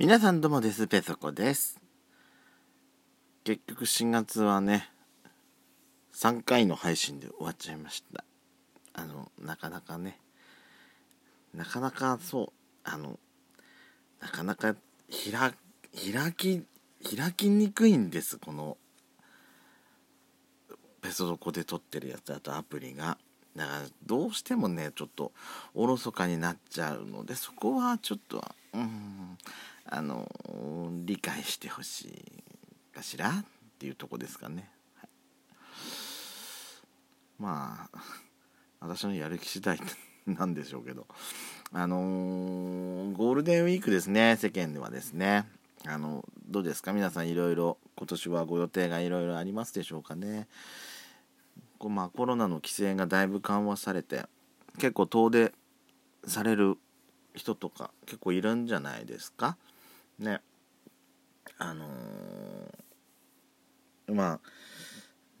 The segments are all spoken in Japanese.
皆さんどうもです。ペソコです。結局4月はね3回の配信で終わっちゃいました。あのなかなかねなかなかそうあのなかなか開開き開きにくいんですこのペソドコで撮ってるやつあとアプリが。だからどうしてもねちょっとおろそかになっちゃうのでそこはちょっとうん。あの理解してほしいかしら？っていうとこですかね、はい、まあ 私のやる気次第なんでしょうけど。あの、ゴールデンウィークですね。世間ではですね。あのどうですか？皆さんいろいろ今年はご予定がいろいろありますでしょうかね。こうまあコロナの規制がだいぶ緩和されて結構遠出される人とか結構いるんじゃないですか？ね。あのー、まあ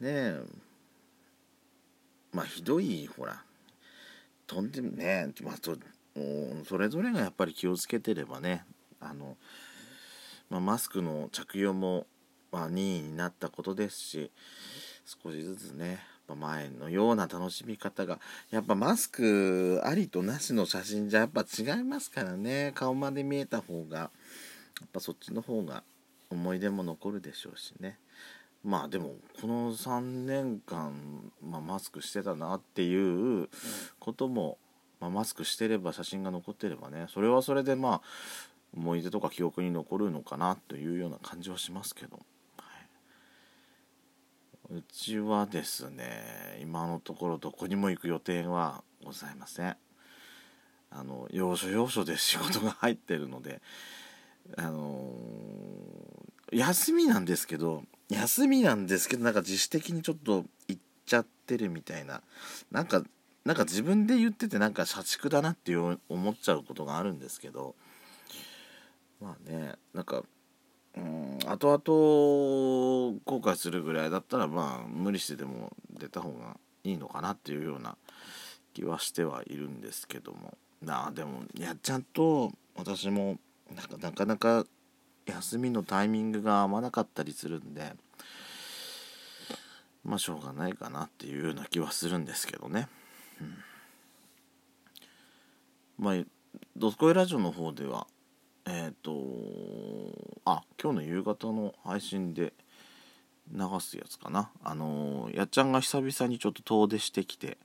ねえ。まあひどいほら。とんでもねまあそそれぞれがやっぱり気をつけてればね。あの、まあ、マスクの着用も、まあ、任意になったことですし少しずつね。前のような楽しみ方がやっぱマスクありとなしの写真じゃやっぱ違いますからね。顔まで見えた方がやっぱそっちの方が思い出も残るでしょうしね。まあでもこの3年間、まあ、マスクしてたなっていうことも、まあ、マスクしてれば写真が残ってればね。それはそれでまあ思い出とか記憶に残るのかなというような感じはしますけど。うちはですね今のところどこにも行く予定はございません。あの要所要所で仕事が入ってるのであのー、休みなんですけど休みなんですけどなんか自主的にちょっと行っちゃってるみたいな。なんかなんか自分で言っててなんか社畜だなって思っちゃうことがあるんですけど。まあねなんか後々後悔するぐらいだったらまあ無理してでも出た方がいいのかなっていうような気はしてはいるんですけどもなあでもいやちゃんと私もなかなかなか休みのタイミングが合わなかったりするんでまあしょうがないかなっていうような気はするんですけどね。うん、まあ「ドスコイラジオ」の方ではえっ、ー、とあ今日の夕方の配信で流すやつかな。あのやっちゃんが久々にちょっと遠出してきて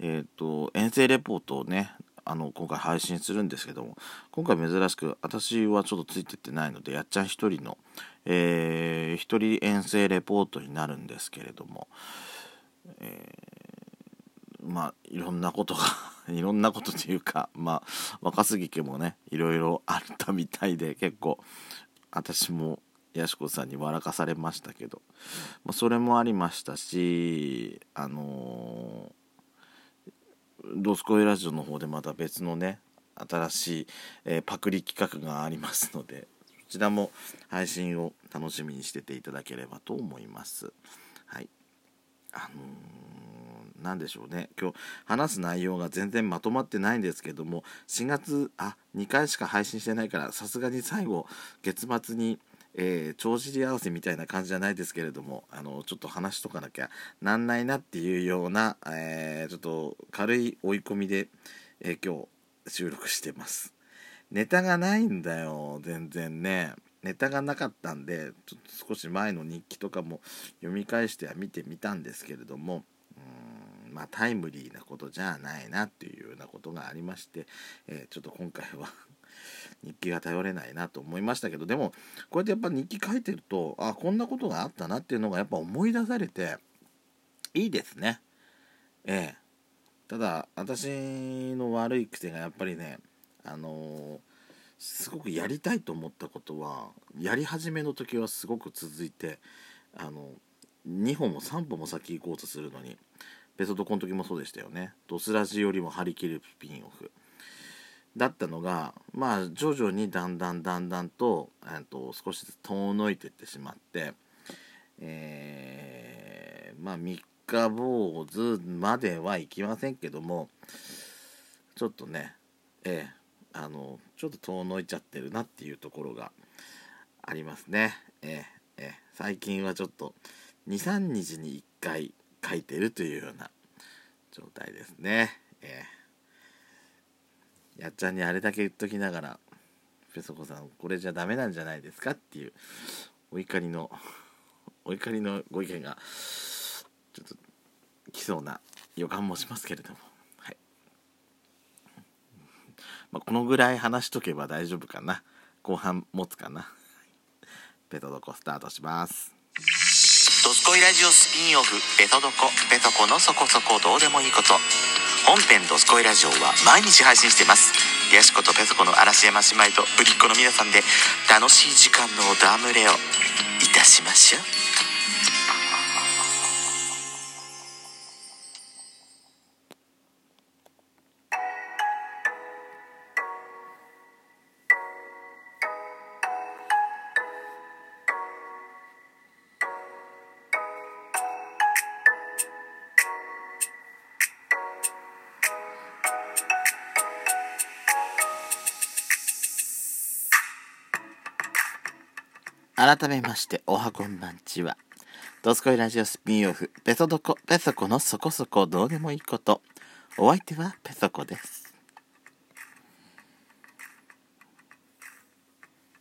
えっ、ー、と遠征レポートをねあの今回配信するんですけども今回珍しく私はちょっとついてってないのでやっちゃん一人の、えー、一人遠征レポートになるんですけれども、え、まあいろんなことが いろんなことというかまあ若杉家もねいろいろあったみたいで結構私もやしこさんに笑かされましたけど、まあ、それもありましたしあのー、ドスコイラジオの方でまた別のね新しい、えー、パクリ企画がありますのでそちらも配信を楽しみにしてていただければと思います。あのー、何でしょうね。今日話す内容が全然まとまってないんですけども4月あ2回しか配信してないからさすがに最後月末にえー、帳尻合わせみたいな感じじゃないですけれどもあのちょっと話しとかなきゃなんないなっていうような、えー、ちょっと軽い追い込みで、えー、今日収録してます。ネタがないんだよ全然ね。ネタがなかったんでちょっと少し前の日記とかも読み返しては見てみたんですけれどもうんまあタイムリーなことじゃないなっていうようなことがありまして、えー、ちょっと今回は 日記が頼れないなと思いましたけどでもこうやってやっぱ日記書いてるとあこんなことがあったなっていうのがやっぱ思い出されていいですね。ええ。ただ私の悪い癖がやっぱりねあのー、すごくやりたいと思ったことはやり始めの時はすごく続いてあの2歩も3歩も先行こうとするのにベソドコの時もそうでしたよね。ドスラジよりも張り切るスピンオフ。だったのがまあ徐々にだんだんだんだんと,、えー、と少しずつ遠のいていってしまって、えー、まあ三日坊主まではいきませんけどもちょっとねええあのちょっと遠のいちゃってるなっていうところがありますね。え、え、最近はちょっと23日に1回書いてるというような状態ですね。え、やっちゃんにあれだけ言っときながらペソコさんこれじゃダメなんじゃないですかっていうお怒りの お怒りのご意見がちょっと来そうな予感もしますけれども、はいまあ、このぐらい話しとけば大丈夫かな。後半持つかな。ペトドコスタートします。ドスコイラジオスピンオフペトドコ。ペトコのそこそこどうでもいいこと。本編ドスコイラジオは毎日配信してます。ヤシコとペソコの嵐山姉妹とぶりっ子の皆さんで楽しい時間のダムれをいたしましょう。改めましておはこんばんちは。ドスコイラジオスピンオフ。ペソドコペソコのそこそこどうでもいいこと。お相手はペソコです。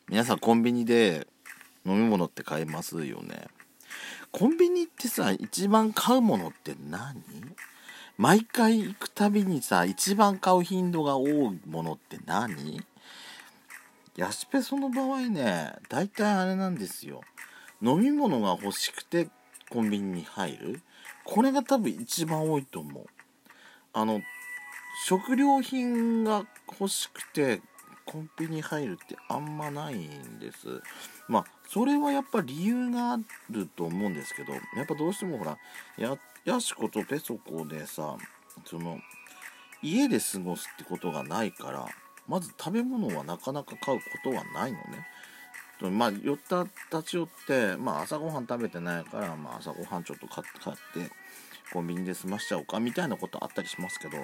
皆さんコンビニで飲み物って買えますよね。コンビニってさ一番買うものって何？毎回行くたびにさ一番買う頻度が多いものって何？ヤシペソの場合ね大体あれなんですよ。飲み物が欲しくてコンビニに入る。これが多分一番多いと思う。あの食料品が欲しくてコンビニ入るってあんまないんです。まあそれはやっぱ理由があると思うんですけどやっぱどうしてもほらヤシコとペソコでさその家で過ごすってことがないからまず食べ物はなかなか買うことはないのね。まあ、寄った立ち寄って、まあ、朝ごはん食べてないから、まあ、朝ごはんちょっと買ってコンビニで済ましちゃおうかみたいなことあったりしますけど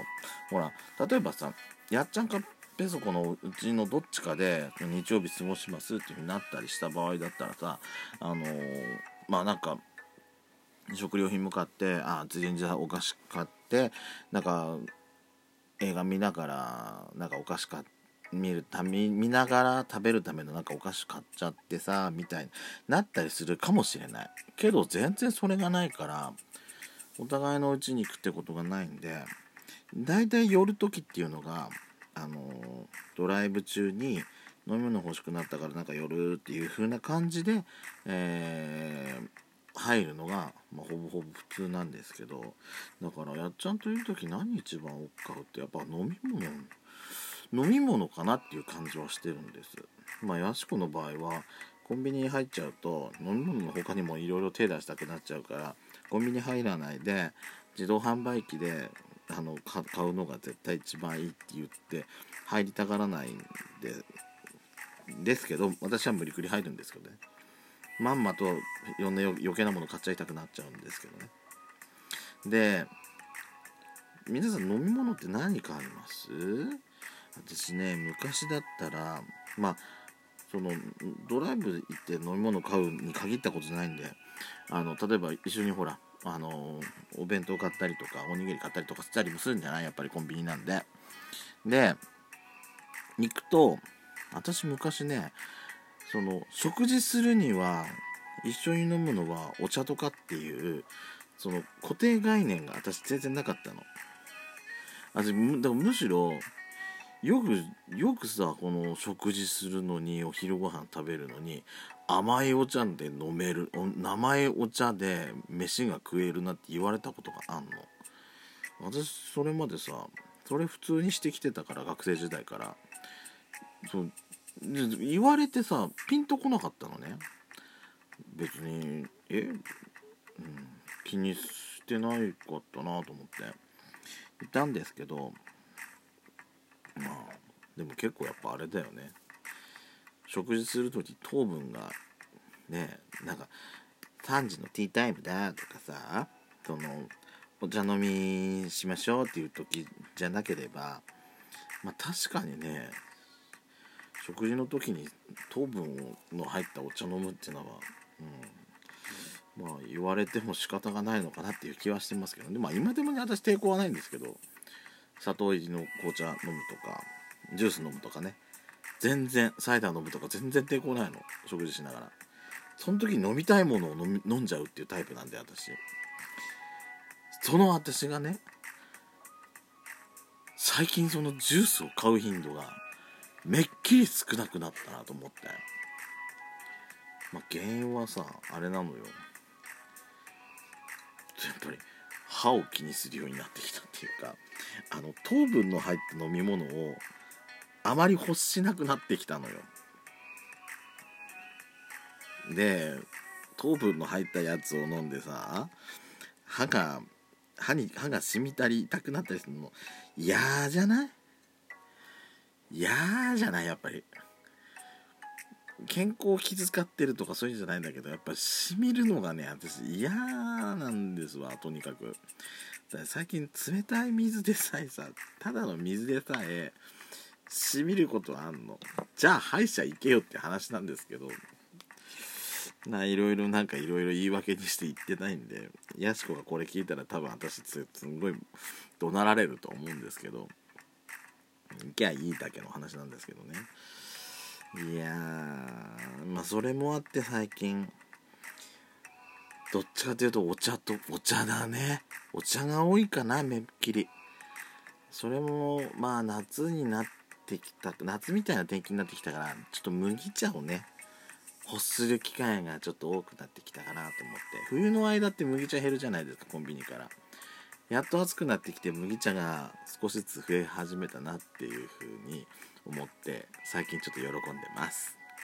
ほら例えばさやっちゃんかペソコのうちのどっちかで日曜日過ごしますっていうふうになったりした場合だったらさあのー、まあなんか食料品向かってあついでにじゃあお菓子買ってなんか映画見ながらなんかお菓子買見るため見ながら食べるためのなんかお菓子買っちゃってさみたいになったりするかもしれない。けど全然それがないからお互いのうちに行くってことがないんでだいたい寄る時っていうのがあのドライブ中に飲み物欲しくなったからなんか寄るっていう風な感じで、えー、入るのが、まあ、ほぼほぼ普通なんですけどだからやっちゃんといる時何一番多く買うってやっぱ飲み物飲み物かなっていう感じはしてるんです。まあやしこの場合はコンビニに入っちゃうと飲み物の他にもいろいろ手出したくなっちゃうからコンビニ入らないで自動販売機であの買うのが絶対一番いいって言って入りたがらないんでですけど私は無理くり入るんですけどね。まんまといろんな余計なもの買っちゃいたくなっちゃうんですけどね。で皆さん飲み物って何かあります？私ね昔だったらまあそのドライブ行って飲み物買うに限ったことないんであの例えば一緒にほらあのお弁当買ったりとかおにぎり買ったりとかしたりもするんじゃない？やっぱりコンビニなんで。で行くと私昔ねその食事するには一緒に飲むのはお茶とかっていうその固定概念が私全然なかったの。私だからむしろよくよくさこの食事するのにお昼ご飯食べるのに甘いお茶で飲める名前お茶で飯が食えるなって言われたことがあんの私それまでさそれ普通にしてきてたから学生時代からそう言われてさピンとこなかったのね。別にえ、うん、気にしてないかったなと思って。いたんですけどまあでも結構やっぱあれだよね。食事する時糖分がねなんか3時のティータイムだとかさそのお茶飲みしましょうっていう時じゃなければまあ確かにね食事の時に糖分の入ったお茶飲むっていうのは、うん、まあ言われても仕方がないのかなっていう気はしてますけどね。まあ今でもね私抵抗はないんですけど砂糖入りの紅茶飲むとかジュース飲むとかね。全然サイダー飲むとか全然抵抗ないの。食事しながら。その時に飲みたいものを飲飲んじゃうっていうタイプなんで私。その私がね最近そのジュースを買う頻度がめっきり少なくなったなと思って。まあ原因はさあれなのよ。やっぱり歯を気にするようになってきたっていうかあの糖分の入った飲み物をあまり欲しなくなってきたのよ。で糖分の入ったやつを飲んでさ歯が歯に歯が染みたり痛くなったりするの嫌じゃない？嫌じゃないやっぱり。健康を気遣ってるとかそういうんじゃないんだけどやっぱしみるのがね私嫌なんですわとにかく。最近冷たい水でさえさただの水でさえしみることあんの。じゃあ歯医者行けよって話なんですけどないろいろなんかいろいろ言い訳にして言ってないんでやしこがこれ聞いたら多分私すんごい怒鳴られると思うんですけど行きゃいいだけの話なんですけどね。いやまあそれもあって最近どっちかというとお茶とお茶だね。お茶が多いかなめっきり。それもまあ夏になってきた夏みたいな天気になってきたからちょっと麦茶をね欲する機会がちょっと多くなってきたかなと思って。冬の間って麦茶減るじゃないですかコンビニから。やっと暑くなってきて麦茶が少しずつ増え始めたなっていうふうに思って最近ちょっと喜んでます。